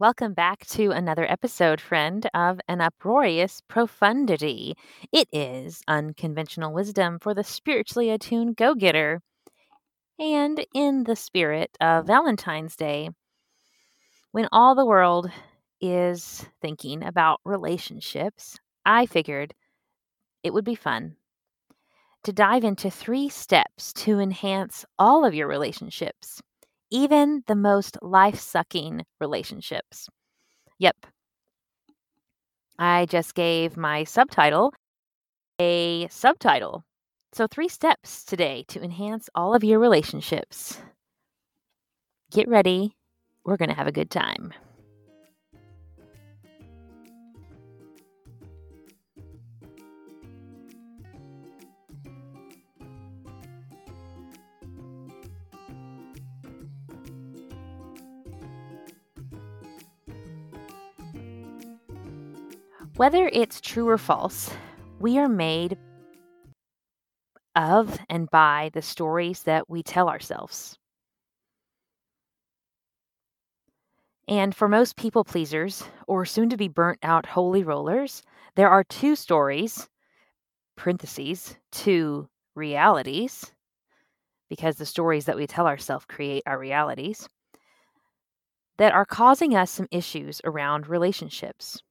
Welcome back to another episode, friend, of An Uproarious Profundity. It is unconventional wisdom for the spiritually attuned go getter. And in the spirit of Valentine's Day, when all the world is thinking about relationships, I figured it would be fun to dive into three steps to enhance all of your relationships even the most life sucking relationships. Yep. I just gave my subtitle a subtitle. So, three steps today to enhance all of your relationships. Get ready. We're going to have a good time. Whether it's true or false, we are made of and by the stories that we tell ourselves. And for most people pleasers, or soon to be burnt out holy rollers, there are two stories, parentheses, two realities, because the stories that we tell ourselves create our realities, that are causing us some issues around relationships.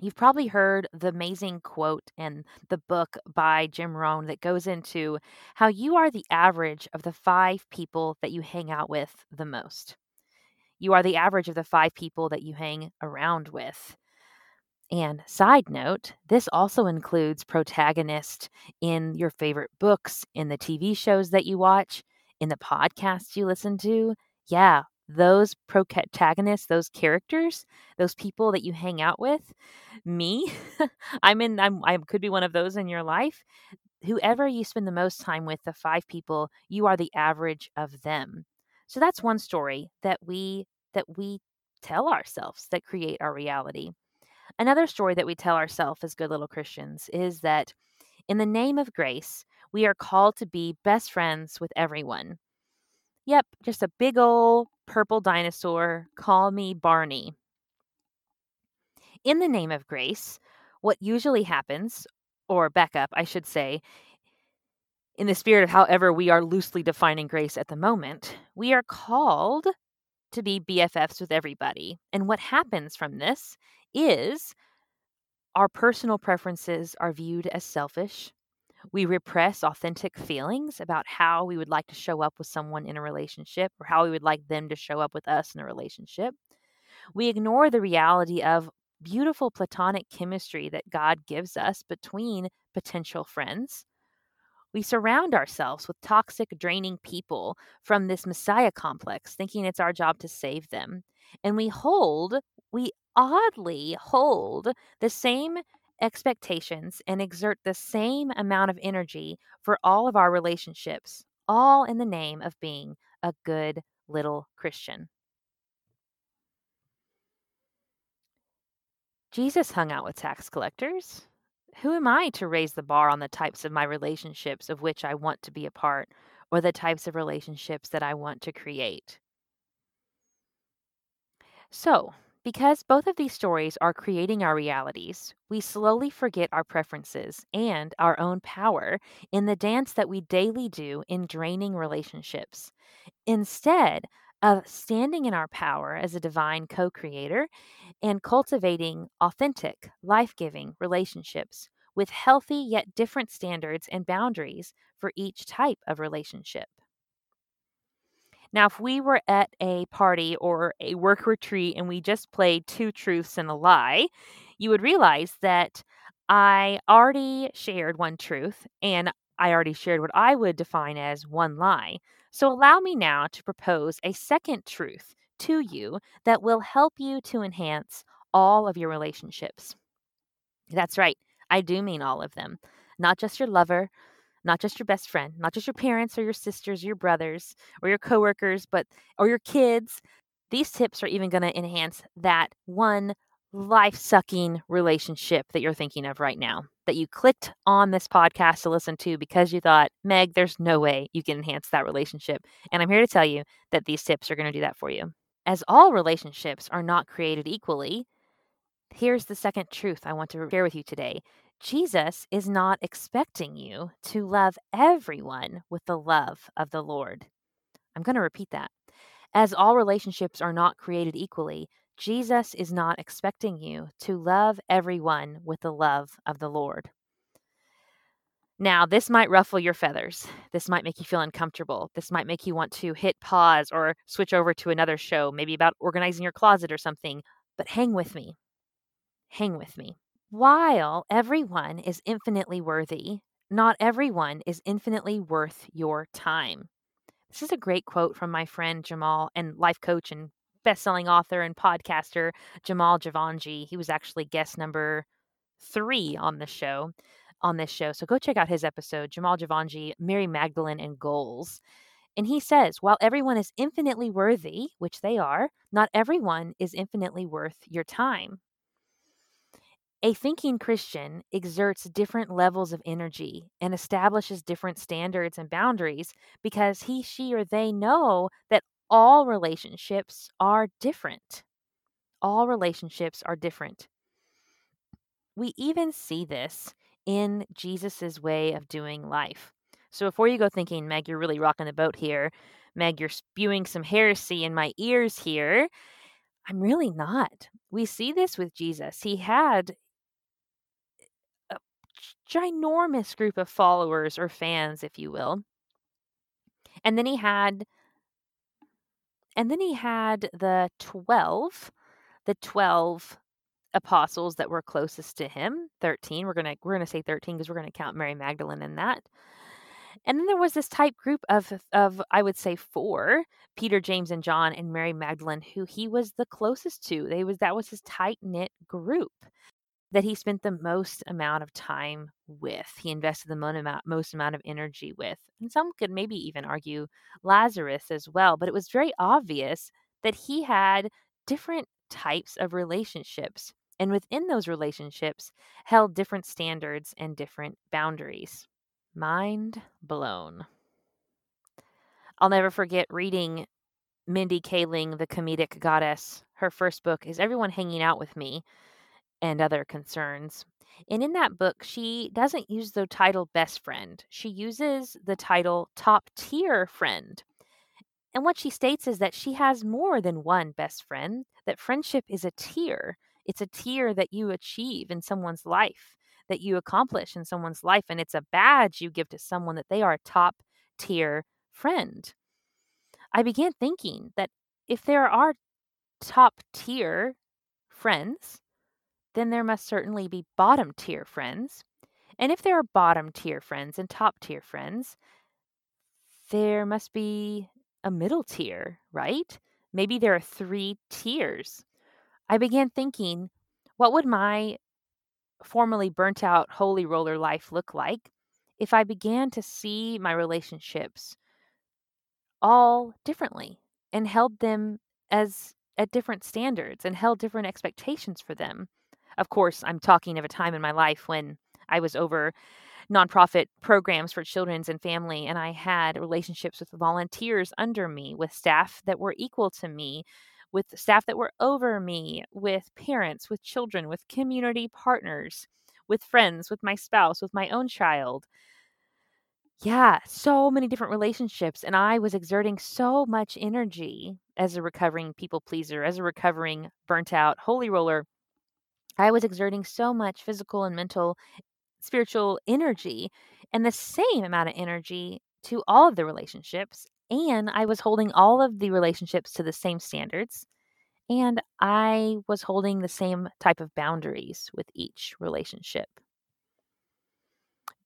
You've probably heard the amazing quote in the book by Jim Rohn that goes into how you are the average of the five people that you hang out with the most. You are the average of the five people that you hang around with. And side note, this also includes protagonists in your favorite books, in the TV shows that you watch, in the podcasts you listen to. Yeah, those protagonists, those characters, those people that you hang out with, me, I'm in, I'm, I could be one of those in your life. Whoever you spend the most time with, the five people, you are the average of them. So that's one story that we that we tell ourselves that create our reality. Another story that we tell ourselves as good little Christians is that in the name of grace, we are called to be best friends with everyone. Yep, just a big old purple dinosaur. Call me Barney. In the name of grace, what usually happens, or back up, I should say, in the spirit of however we are loosely defining grace at the moment, we are called to be BFFs with everybody. And what happens from this is our personal preferences are viewed as selfish. We repress authentic feelings about how we would like to show up with someone in a relationship or how we would like them to show up with us in a relationship. We ignore the reality of beautiful platonic chemistry that God gives us between potential friends. We surround ourselves with toxic, draining people from this Messiah complex, thinking it's our job to save them. And we hold, we oddly hold the same expectations and exert the same amount of energy for all of our relationships, all in the name of being a good little Christian. Jesus hung out with tax collectors. Who am I to raise the bar on the types of my relationships of which I want to be a part or the types of relationships that I want to create? So, because both of these stories are creating our realities, we slowly forget our preferences and our own power in the dance that we daily do in draining relationships. Instead of standing in our power as a divine co creator and cultivating authentic, life giving relationships with healthy yet different standards and boundaries for each type of relationship. Now, if we were at a party or a work retreat and we just played two truths and a lie, you would realize that I already shared one truth and I already shared what I would define as one lie. So allow me now to propose a second truth to you that will help you to enhance all of your relationships. That's right, I do mean all of them, not just your lover, not just your best friend, not just your parents or your sisters, your brothers or your coworkers, but or your kids. These tips are even going to enhance that one life sucking relationship that you're thinking of right now that you clicked on this podcast to listen to because you thought, Meg, there's no way you can enhance that relationship. And I'm here to tell you that these tips are going to do that for you. as all relationships are not created equally, here's the second truth I want to share with you today. Jesus is not expecting you to love everyone with the love of the Lord. I'm going to repeat that. As all relationships are not created equally, Jesus is not expecting you to love everyone with the love of the Lord. Now, this might ruffle your feathers. This might make you feel uncomfortable. This might make you want to hit pause or switch over to another show, maybe about organizing your closet or something. But hang with me. Hang with me. While everyone is infinitely worthy, not everyone is infinitely worth your time. This is a great quote from my friend Jamal and life coach and best-selling author and podcaster Jamal Jivanjee. He was actually guest number 3 on the show on this show. So go check out his episode, Jamal Jivanjee, Mary Magdalene, and Goals. And he says, while everyone is infinitely worthy, which they are, not everyone is infinitely worth your time. A thinking Christian exerts different levels of energy and establishes different standards and boundaries because he, she, or they know that all relationships are different. All relationships are different. We even see this in Jesus's way of doing life. So before you go thinking, Meg, you're really rocking the boat here, Meg, you're spewing some heresy in my ears here. I'm really not. We see this with Jesus. He had ginormous group of followers or fans, if you will. And then he had and then he had the 12, the 12 apostles that were closest to him 13 we're gonna we're gonna say 13 because we're gonna count mary magdalene in that. And then there was this type group of of i would say four peter james and john and mary magdalene who he was the closest to. They was that was his tight knit group that he spent the most amount of time with he invested the most amount, of energy with and some could maybe even argue lazarus as well but it was very obvious that he had different types of relationships and within those relationships held different standards and different boundaries. Mind blown. I'll never forget reading Mindy Kaling, the comedic goddess. Her first book is Everyone Hanging Out with Me and Other Concerns. And in that book, she doesn't use the title best friend. She uses the title top tier friend. And what she states is that she has more than one best friend, that friendship is a tier. It's a tier that you achieve in someone's life, that you accomplish in someone's life. And it's a badge you give to someone that they are a top tier friend. I began thinking that if there are top tier friends, then there must certainly be bottom tier friends. And if there are bottom tier friends and top tier friends, there must be a middle tier, right? Maybe there are three tiers. I began thinking, what would my formerly burnt out holy roller life look like if I began to see my relationships all differently and held them as at different standards and held different expectations for them? Of course, I'm talking of a time in my life when I was over nonprofit programs for children's and family and I had relationships with volunteers under me, with staff that were equal to me, with staff that were over me, with parents, with children, with community partners, with friends, with my spouse, with my own child. Yeah, so many different relationships. And I was exerting so much energy as a recovering people pleaser, as a recovering burnt out holy roller. I was exerting so much physical and mental, spiritual energy and the same amount of energy to all of the relationships and I was holding all of the relationships to the same standards. And I was holding the same type of boundaries with each relationship.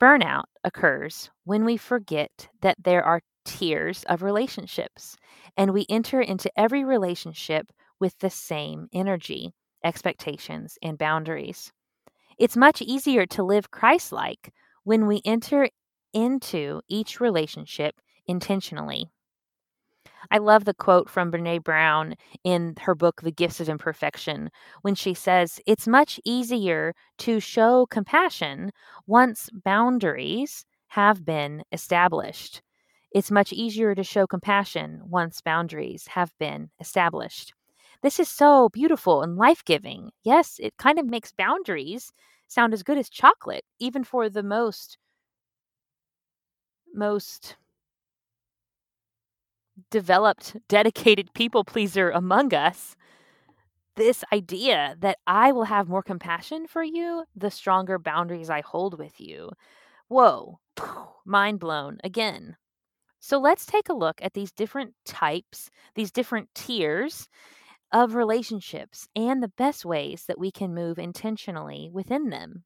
Burnout occurs when we forget that there are tiers of relationships and we enter into every relationship with the same energy, expectations, and boundaries. It's much easier to live Christ like when we enter into each relationship intentionally. I love the quote from Brene Brown in her book, The Gifts of Imperfection, when she says, It's much easier to show compassion once boundaries have been established. It's much easier to show compassion once boundaries have been established. This is so beautiful and life giving. Yes, it kind of makes boundaries sound as good as chocolate, even for the most, most developed, dedicated people pleaser among us. This idea that I will have more compassion for you, the stronger boundaries I hold with you. Whoa, mind blown again. So let's take a look at these different types, these different tiers of relationships and the best ways that we can move intentionally within them.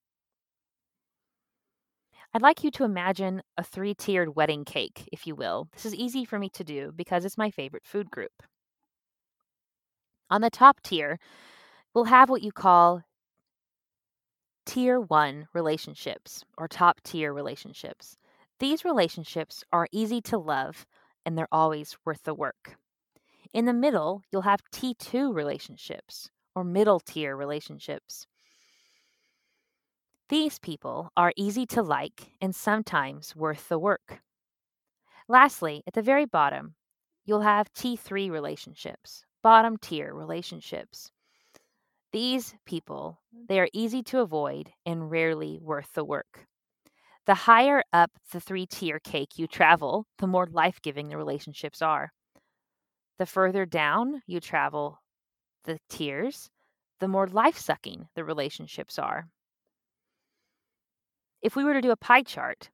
I'd like you to imagine a three tiered wedding cake, if you will. This is easy for me to do because it's my favorite food group. On the top tier, we'll have what you call tier one relationships or top tier relationships. These relationships are easy to love and they're always worth the work. In the middle, you'll have T2 relationships or middle tier relationships. These people are easy to like and sometimes worth the work. Lastly, at the very bottom, you'll have T3 relationships, bottom tier relationships. These people, they are easy to avoid and rarely worth the work. The higher up the three tier cake you travel, the more life giving the relationships are. The further down you travel the tiers, the more life sucking the relationships are. If we were to do a pie chart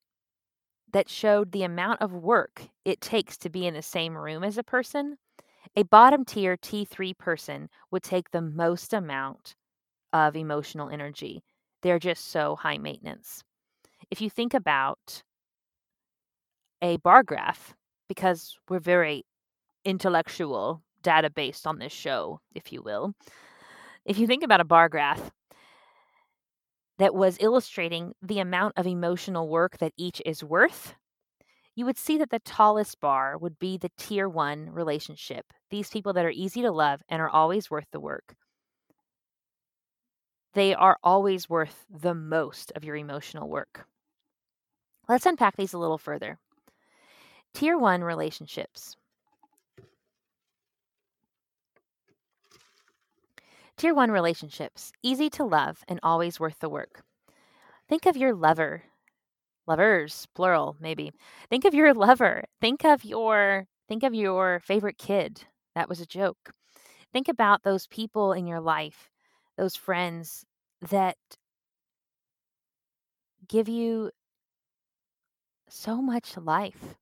that showed the amount of work it takes to be in the same room as a person, a bottom tier T3 person would take the most amount of emotional energy. They're just so high maintenance. If you think about a bar graph, because we're very intellectual data based on this show, if you will. If you think about a bar graph that was illustrating the amount of emotional work that each is worth, you would see that the tallest bar would be the tier one relationship. These people that are easy to love and are always worth the work. They are always worth the most of your emotional work. Let's unpack these a little further. Tier one relationships. Tier 1 relationships, easy to love and always worth the work. Think of your lover. Lovers, plural, maybe. Think of your lover. Think of your think of your favorite kid. That was a joke. Think about those people in your life, those friends that give you so much life.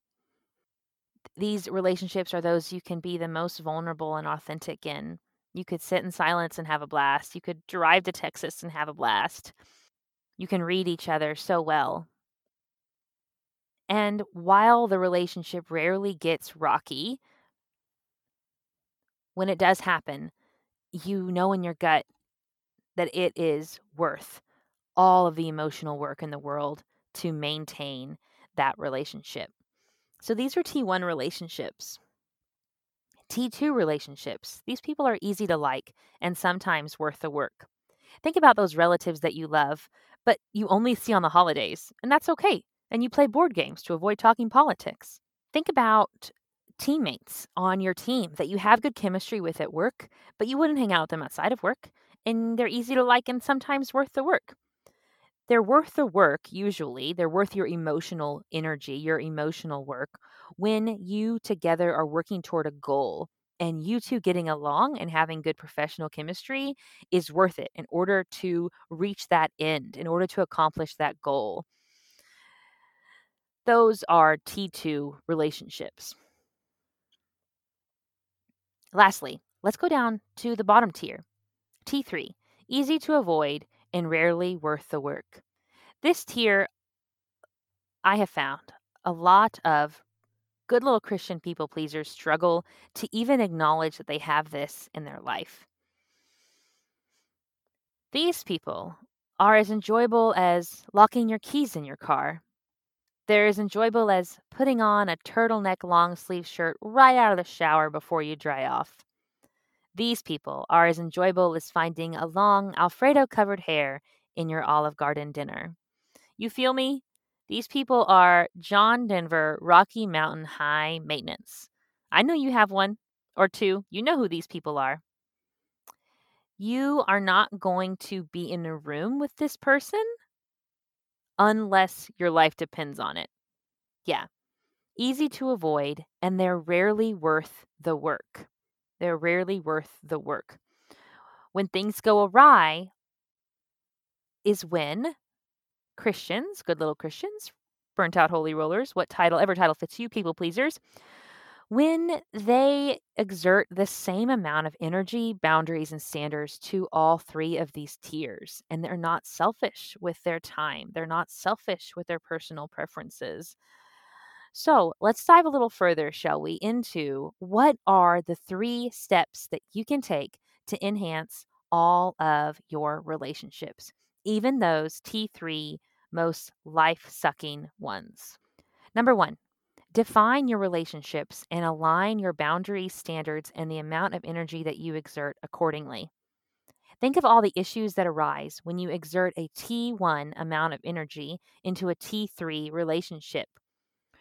These relationships are those you can be the most vulnerable and authentic in. You could sit in silence and have a blast. You could drive to Texas and have a blast. You can read each other so well. And while the relationship rarely gets rocky, when it does happen, you know in your gut that it is worth all of the emotional work in the world to maintain that relationship. So these are T1 relationships. T2 relationships. These people are easy to like and sometimes worth the work. Think about those relatives that you love, but you only see on the holidays, and that's okay. And you play board games to avoid talking politics. Think about teammates on your team that you have good chemistry with at work, but you wouldn't hang out with them outside of work, and they're easy to like and sometimes worth the work. They're worth the work, usually. They're worth your emotional energy, your emotional work, when you together are working toward a goal and you two getting along and having good professional chemistry is worth it in order to reach that end, in order to accomplish that goal. Those are T2 relationships. Lastly, let's go down to the bottom tier T3, easy to avoid and rarely worth the work. This tier, I have found a lot of good little Christian people pleasers struggle to even acknowledge that they have this in their life. These people are as enjoyable as locking your keys in your car. They're as enjoyable as putting on a turtleneck long sleeve shirt right out of the shower before you dry off. These people are as enjoyable as finding a long Alfredo covered hair in your Olive Garden dinner. You feel me? These people are John Denver Rocky Mountain High Maintenance. I know you have one or two. You know who these people are. You are not going to be in a room with this person unless your life depends on it. Yeah. Easy to avoid, and they're rarely worth the work. They're rarely worth the work. When things go awry, is when Christians, good little Christians, burnt out holy rollers, what title, ever title fits you, people pleasers, when they exert the same amount of energy, boundaries, and standards to all three of these tiers, and they're not selfish with their time, they're not selfish with their personal preferences. So let's dive a little further, shall we, into what are the three steps that you can take to enhance all of your relationships, even those T3 most life sucking ones. Number one, define your relationships and align your boundaries, standards, and the amount of energy that you exert accordingly. Think of all the issues that arise when you exert a T1 amount of energy into a T3 relationship.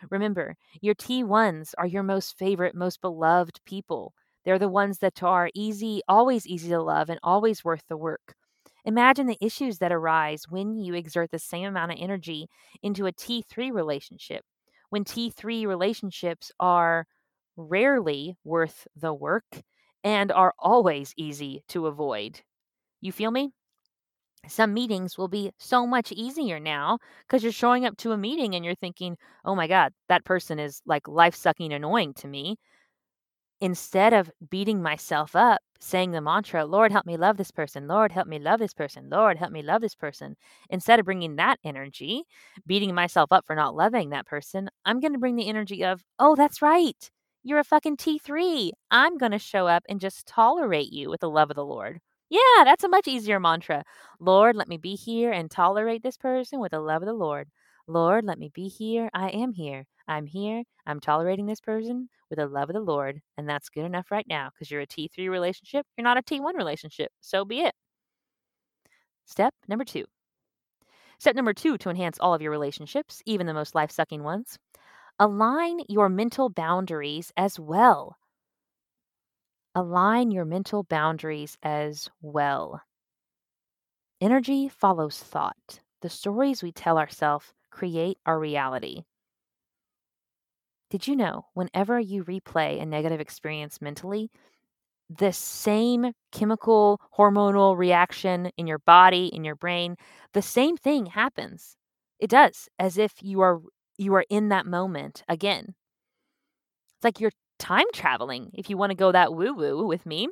Remember, your T1s are your most favorite, most beloved people. They're the ones that are easy, always easy to love, and always worth the work. Imagine the issues that arise when you exert the same amount of energy into a T3 relationship. When T3 relationships are rarely worth the work and are always easy to avoid. You feel me? Some meetings will be so much easier now because you're showing up to a meeting and you're thinking, oh my God, that person is like life sucking annoying to me instead of beating myself up, saying the mantra, Lord, help me love this person. Lord, help me love this person. Lord, help me love this person. Instead of bringing that energy, beating myself up for not loving that person, I'm going to bring the energy of, oh, that's right. You're a fucking T3. I'm going to show up and just tolerate you with the love of the Lord. Yeah, that's a much easier mantra. Lord, let me be here and tolerate this person with the love of the Lord. Lord, let me be here. I am here. I'm here. I'm tolerating this person with the love of the Lord. And that's good enough right now because you're a T3 relationship. You're not a T1 relationship. So be it. Step number two. Step number two to enhance all of your relationships, even the most life sucking ones, align your mental boundaries as well. Align your mental boundaries as well. Energy follows thought. The stories we tell ourselves create our reality. Did you know whenever you replay a negative experience mentally, the same chemical hormonal reaction in your body, in your brain, the same thing happens. It does, as if you are you are in that moment again. It's like you're time traveling if you want to go that woo woo with me.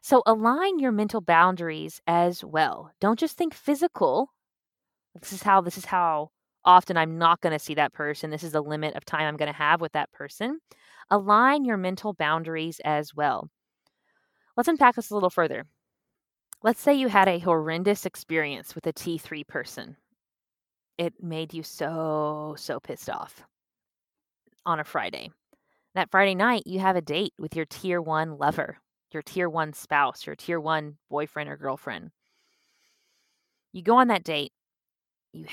So align your mental boundaries as well. Don't just think physical. This is how this is how often I'm not going to see that person. This is the limit of time I'm going to have with that person. Align your mental boundaries as well. Let's unpack this a little further. Let's say you had a horrendous experience with a T3 person. It made you so, so pissed off on a Friday. That Friday night, you have a date with your tier one lover, your tier one spouse, your tier one boyfriend or girlfriend. You go on that date. You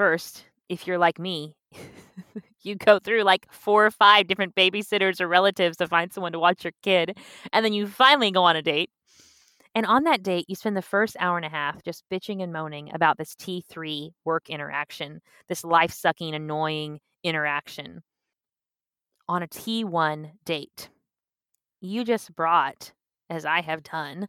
first, if you're like me, you go through like four or five different babysitters or relatives to find someone to watch your kid. And then you finally go on a date. And on that date, you spend the first hour and a half just bitching and moaning about this T3 work interaction, this life sucking, annoying interaction on a T1 date. You just brought, as I have done,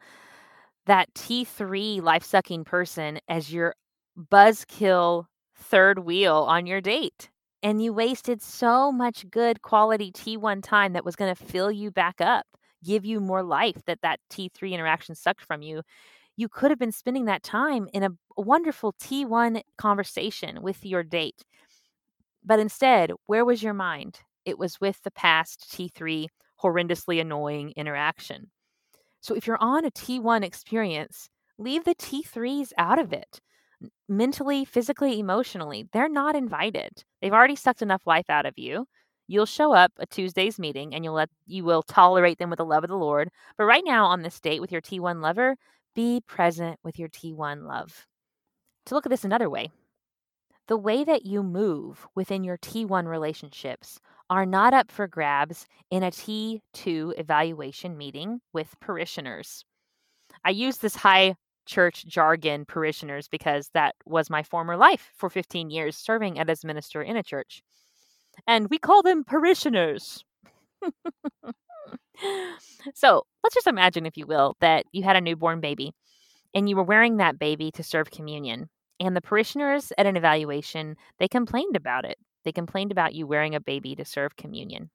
that T3 life sucking person as your buzzkill third wheel on your date. And you wasted so much good quality T1 time that was going to fill you back up, give you more life that that T3 interaction sucked from you. You could have been spending that time in a wonderful T1 conversation with your date. But instead, where was your mind? It was with the past T3 horrendously annoying interaction. So if you're on a T1 experience, leave the T3s out of it mentally, physically, emotionally, they're not invited. They've already sucked enough life out of you. You'll show up a Tuesday's meeting and you'll let you will tolerate them with the love of the Lord. But right now on this date with your T1 lover, be present with your T1 love. To look at this another way, The way that you move within your T1 relationships are not up for grabs in a T2 evaluation meeting with parishioners. I use this high church jargon parishioners because that was my former life for 15 years serving as minister in a church. And we call them parishioners. so let's just imagine, if you will, that you had a newborn baby and you were wearing that baby to serve communion. And the parishioners at an evaluation, they complained about it. They complained about you wearing a baby to serve communion.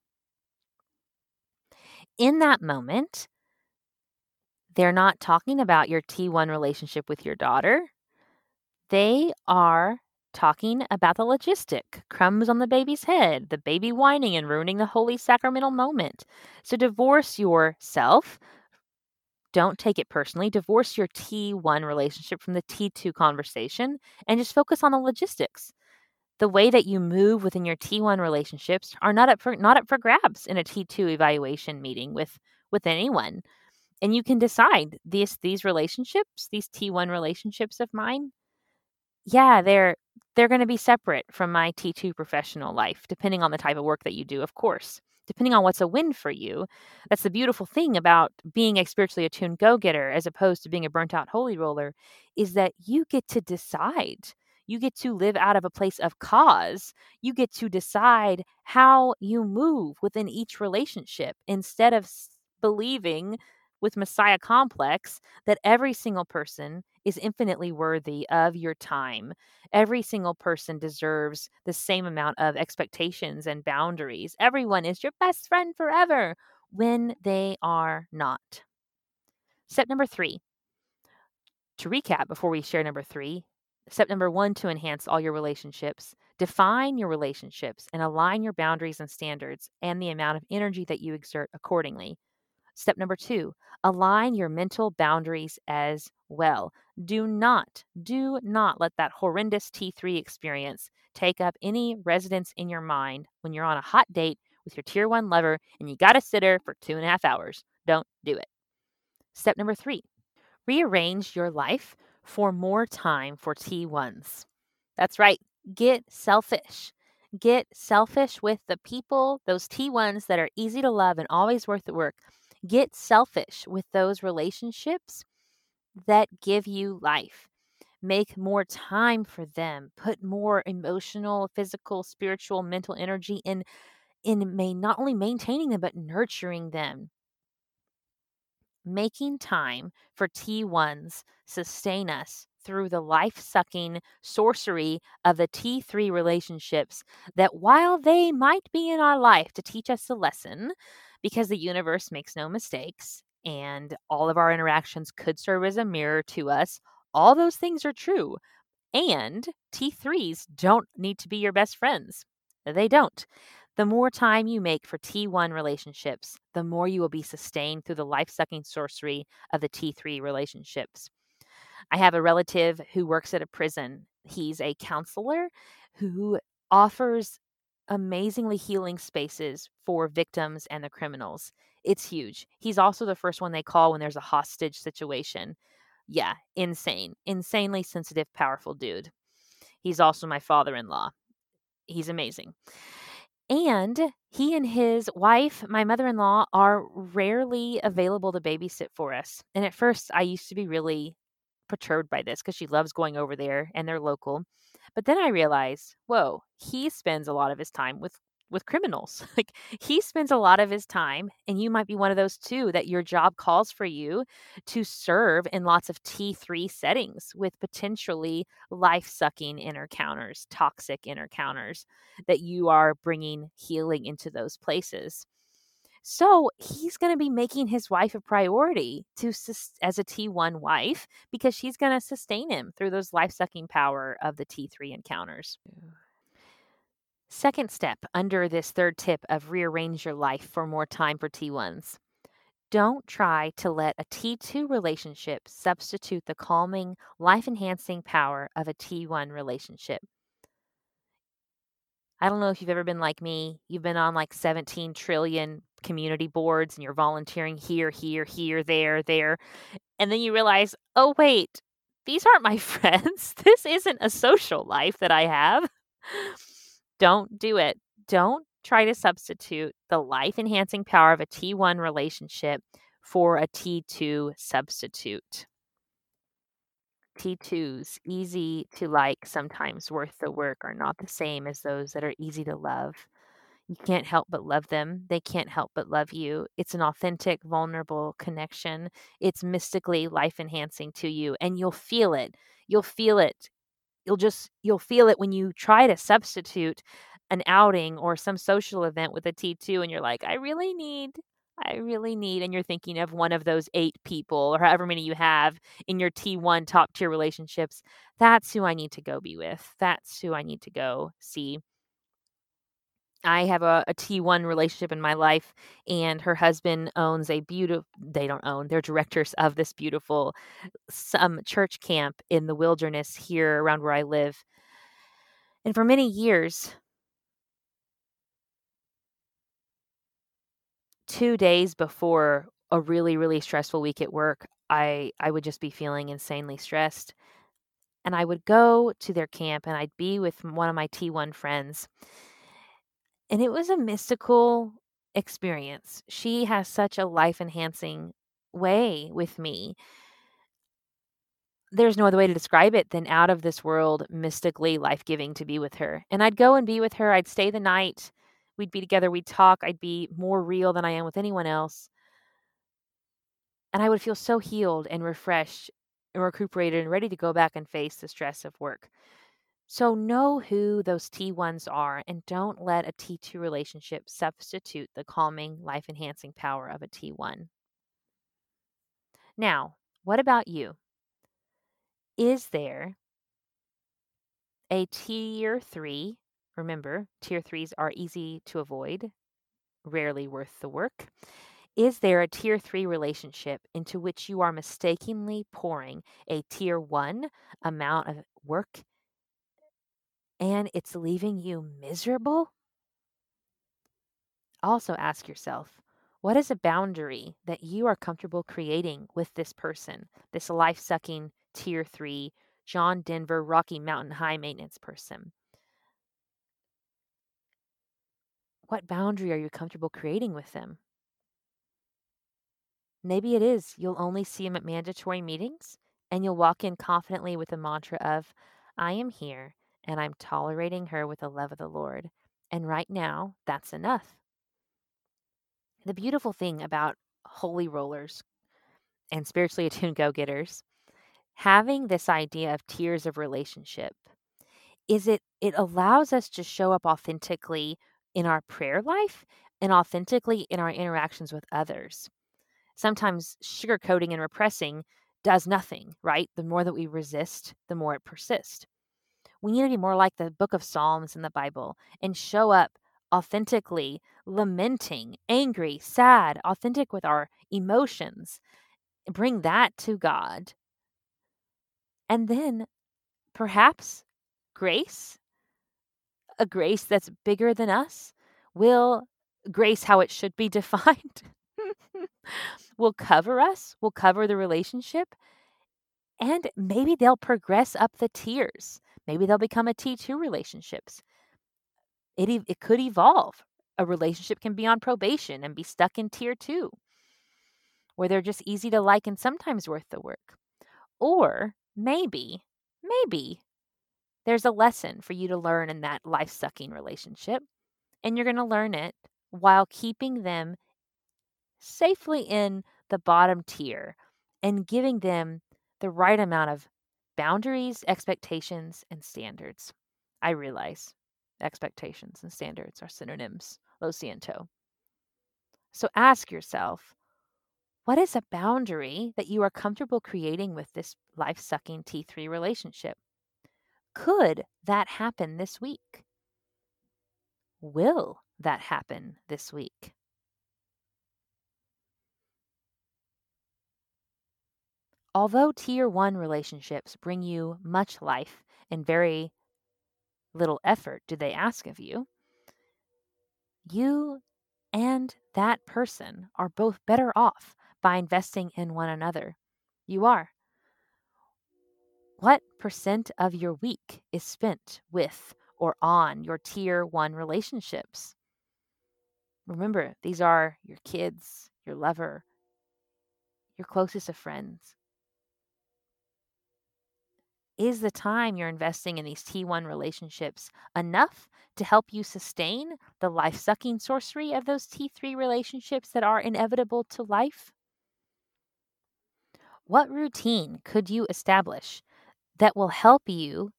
In that moment, they're not talking about your T1 relationship with your daughter. They are talking about the logistic crumbs on the baby's head, the baby whining and ruining the holy sacramental moment. So divorce yourself. Don't take it personally. Divorce your T1 relationship from the T2 conversation and just focus on the logistics. The way that you move within your T1 relationships are not up for not up for grabs in a T2 evaluation meeting with with anyone. And you can decide these these relationships, these T1 relationships of mine, yeah, they're they're going to be separate from my T2 professional life, depending on the type of work that you do, of course, depending on what's a win for you. That's the beautiful thing about being a spiritually attuned go getter as opposed to being a burnt out holy roller, is that you get to decide. You get to live out of a place of cause. You get to decide how you move within each relationship instead of believing with Messiah complex that every single person is infinitely worthy of your time. Every single person deserves the same amount of expectations and boundaries. Everyone is your best friend forever when they are not. Step number three. To recap before we share number three, step number one to enhance all your relationships define your relationships and align your boundaries and standards and the amount of energy that you exert accordingly. Step number two, align your mental boundaries as well. Do not, do not let that horrendous T3 experience take up any residence in your mind when you're on a hot date with your tier one lover and you got to sit there for two and a half hours. Don't do it. Step number three, rearrange your life for more time for T1s. That's right, get selfish. Get selfish with the people, those T1s that are easy to love and always worth the work. Get selfish with those relationships that give you life. Make more time for them. Put more emotional, physical, spiritual, mental energy in in may not only maintaining them but nurturing them. Making time for T1s sustain us through the life sucking sorcery of the T3 relationships that while they might be in our life to teach us a lesson, because the universe makes no mistakes and all of our interactions could serve as a mirror to us. All those things are true. And T3s don't need to be your best friends. They don't. The more time you make for T1 relationships, the more you will be sustained through the life sucking sorcery of the T3 relationships. I have a relative who works at a prison. He's a counselor who offers amazingly healing spaces for victims and the criminals. It's huge. He's also the first one they call when there's a hostage situation. Yeah, insane. Insanely sensitive, powerful dude. He's also my father in law. He's amazing. And he and his wife, my mother in law, are rarely available to babysit for us. And at first, I used to be really perturbed by this because she loves going over there and they're local. But then I realized, whoa, he spends a lot of his time with with criminals. like he spends a lot of his time and you might be one of those too that your job calls for you to serve in lots of T3 settings with potentially life-sucking encounters, toxic encounters that you are bringing healing into those places. So he's going to be making his wife a priority to as a T1 wife because she's going to sustain him through those life sucking power of the T3 encounters. Second step under this third tip of rearrange your life for more time for T1s. Don't try to let a T2 relationship substitute the calming, life enhancing power of a T1 relationship. I don't know if you've ever been like me. You've been on like 17 trillion community boards and you're volunteering here, here, here, there, there. And then you realize, oh, wait, these aren't my friends. This isn't a social life that I have. Don't do it. Don't try to substitute the life enhancing power of a T1 relationship for a T2 substitute. T2s, easy to like, sometimes worth the work, are not the same as those that are easy to love. You can't help but love them. They can't help but love you. It's an authentic, vulnerable connection. It's mystically life enhancing to you, and you'll feel it. You'll feel it. You'll just, you'll feel it when you try to substitute an outing or some social event with a T2 and you're like, I really need I really need, and you're thinking of one of those eight people or however many you have in your T1 top tier relationships. That's who I need to go be with. That's who I need to go see. I have a a T1 relationship in my life, and her husband owns a beautiful, they don't own, they're directors of this beautiful some church camp in the wilderness here around where I live. And for many years, two days before a really, really stressful week at work, I I would just be feeling insanely stressed. And I would go to their camp and I'd be with one of my T1 friends. And it was a mystical experience. She has such a life enhancing way with me. There's no other way to describe it than out of this world, mystically life giving to be with her. And I'd go and be with her. I'd stay the night. We'd be together. We'd talk. I'd be more real than I am with anyone else. And I would feel so healed and refreshed and recuperated and ready to go back and face the stress of work. So know who those T1s are and don't let a T2 relationship substitute the calming, life enhancing power of a T1. Now, what about you? Is there a tier three? Remember, tier threes are easy to avoid, rarely worth the work. Is there a tier three relationship into which you are mistakenly pouring a tier one amount of work and it's leaving you miserable? Also, ask yourself what is a boundary that you are comfortable creating with this person, this life sucking tier three, John Denver, Rocky Mountain high maintenance person? What boundary are you comfortable creating with them? Maybe it is you'll only see him at mandatory meetings and you'll walk in confidently with the mantra of, I am here and I'm tolerating her with the love of the Lord. And right now, that's enough. The beautiful thing about holy rollers and spiritually attuned go getters, having this idea of tiers of relationship, is it it allows us to show up authentically in our prayer life and authentically in our interactions with others. Sometimes sugarcoating and repressing does nothing, right? The more that we resist, the more it persists. We need to be more like the book of Psalms in the Bible and show up authentically, lamenting, angry, sad, authentic with our emotions. Bring that to God. And then perhaps grace, a grace that's bigger than us, will grace how it should be defined, will cover us, will cover the relationship, and maybe they'll progress up the tiers. Maybe they'll become a T2 relationships. It, it could evolve. A relationship can be on probation and be stuck in tier two, where they're just easy to like and sometimes worth the work. Or maybe, maybe there's a lesson for you to learn in that life sucking relationship, and you're going to learn it while keeping them safely in the bottom tier and giving them the right amount of boundaries, expectations, and standards. I realize expectations and standards are synonyms, lo siento. So ask yourself, what is a boundary that you are comfortable creating with this life sucking T3 relationship? Could that happen this week? Will that happen this week? Although tier one relationships bring you much life and very little effort do they ask of you, you and that person are both better off by investing in one another. You are. What percent of your week is spent with or on your tier one relationships? Remember, these are your kids, your lover, your closest of friends. Is the time you're investing in these T1 relationships enough to help you sustain the life sucking sorcery of those T3 relationships that are inevitable to life? What routine could you establish that will help you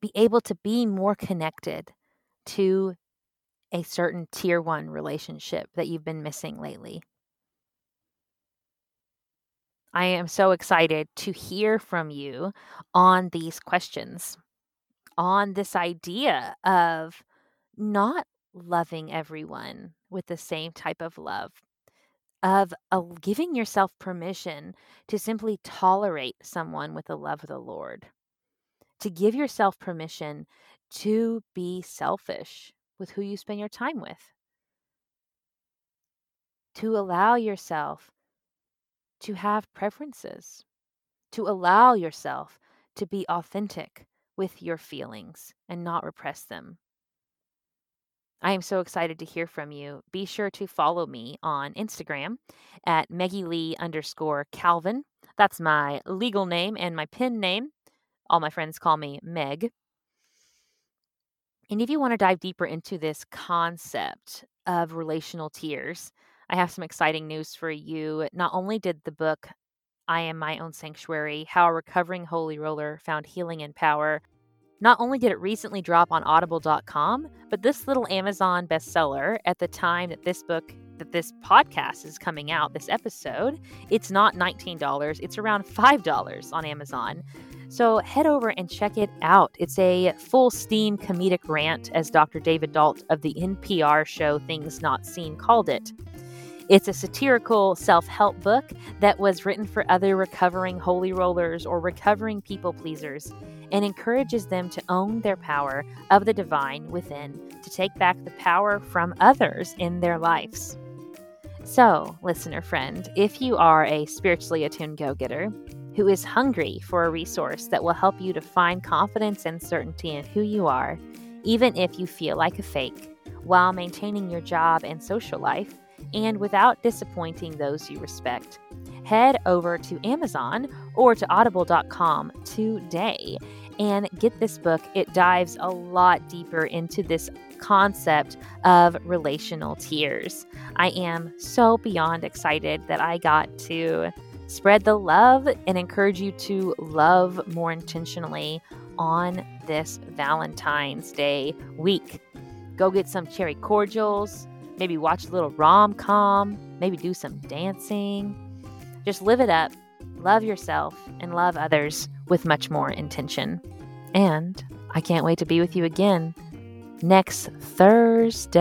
be able to be more connected to a certain tier one relationship that you've been missing lately? I am so excited to hear from you on these questions, on this idea of not loving everyone with the same type of love, of uh, giving yourself permission to simply tolerate someone with the love of the Lord, to give yourself permission to be selfish with who you spend your time with, to allow yourself to have preferences, to allow yourself to be authentic with your feelings and not repress them. I am so excited to hear from you. Be sure to follow me on Instagram at Meggie Lee underscore Calvin. That's my legal name and my pen name. All my friends call me Meg. And if you want to dive deeper into this concept of relational tiers, I have some exciting news for you. Not only did the book I Am My Own Sanctuary How a Recovering Holy Roller Found Healing and Power, not only did it recently drop on audible.com, but this little Amazon bestseller at the time that this book that this podcast is coming out, this episode, it's not $19, it's around $5 on Amazon. So head over and check it out. It's a full steam comedic rant, as Dr. David Dault of the NPR show Things Not Seen called it. It's a satirical self help book that was written for other recovering holy rollers or recovering people pleasers and encourages them to own their power of the divine within to take back the power from others in their lives. So, listener friend, if you are a spiritually attuned go getter who is hungry for a resource that will help you to find confidence and certainty in who you are, even if you feel like a fake, while maintaining your job and social life, and without disappointing those you respect. Head over to Amazon or to audible.com today and get this book. It dives a lot deeper into this concept of relational tiers. I am so beyond excited that I got to spread the love and encourage you to love more intentionally on this Valentine's Day week. Go get some cherry cordials, maybe watch a little rom com, maybe do some dancing. Just live it up, love yourself, and love others with much more intention. And I can't wait to be with you again next Thursday.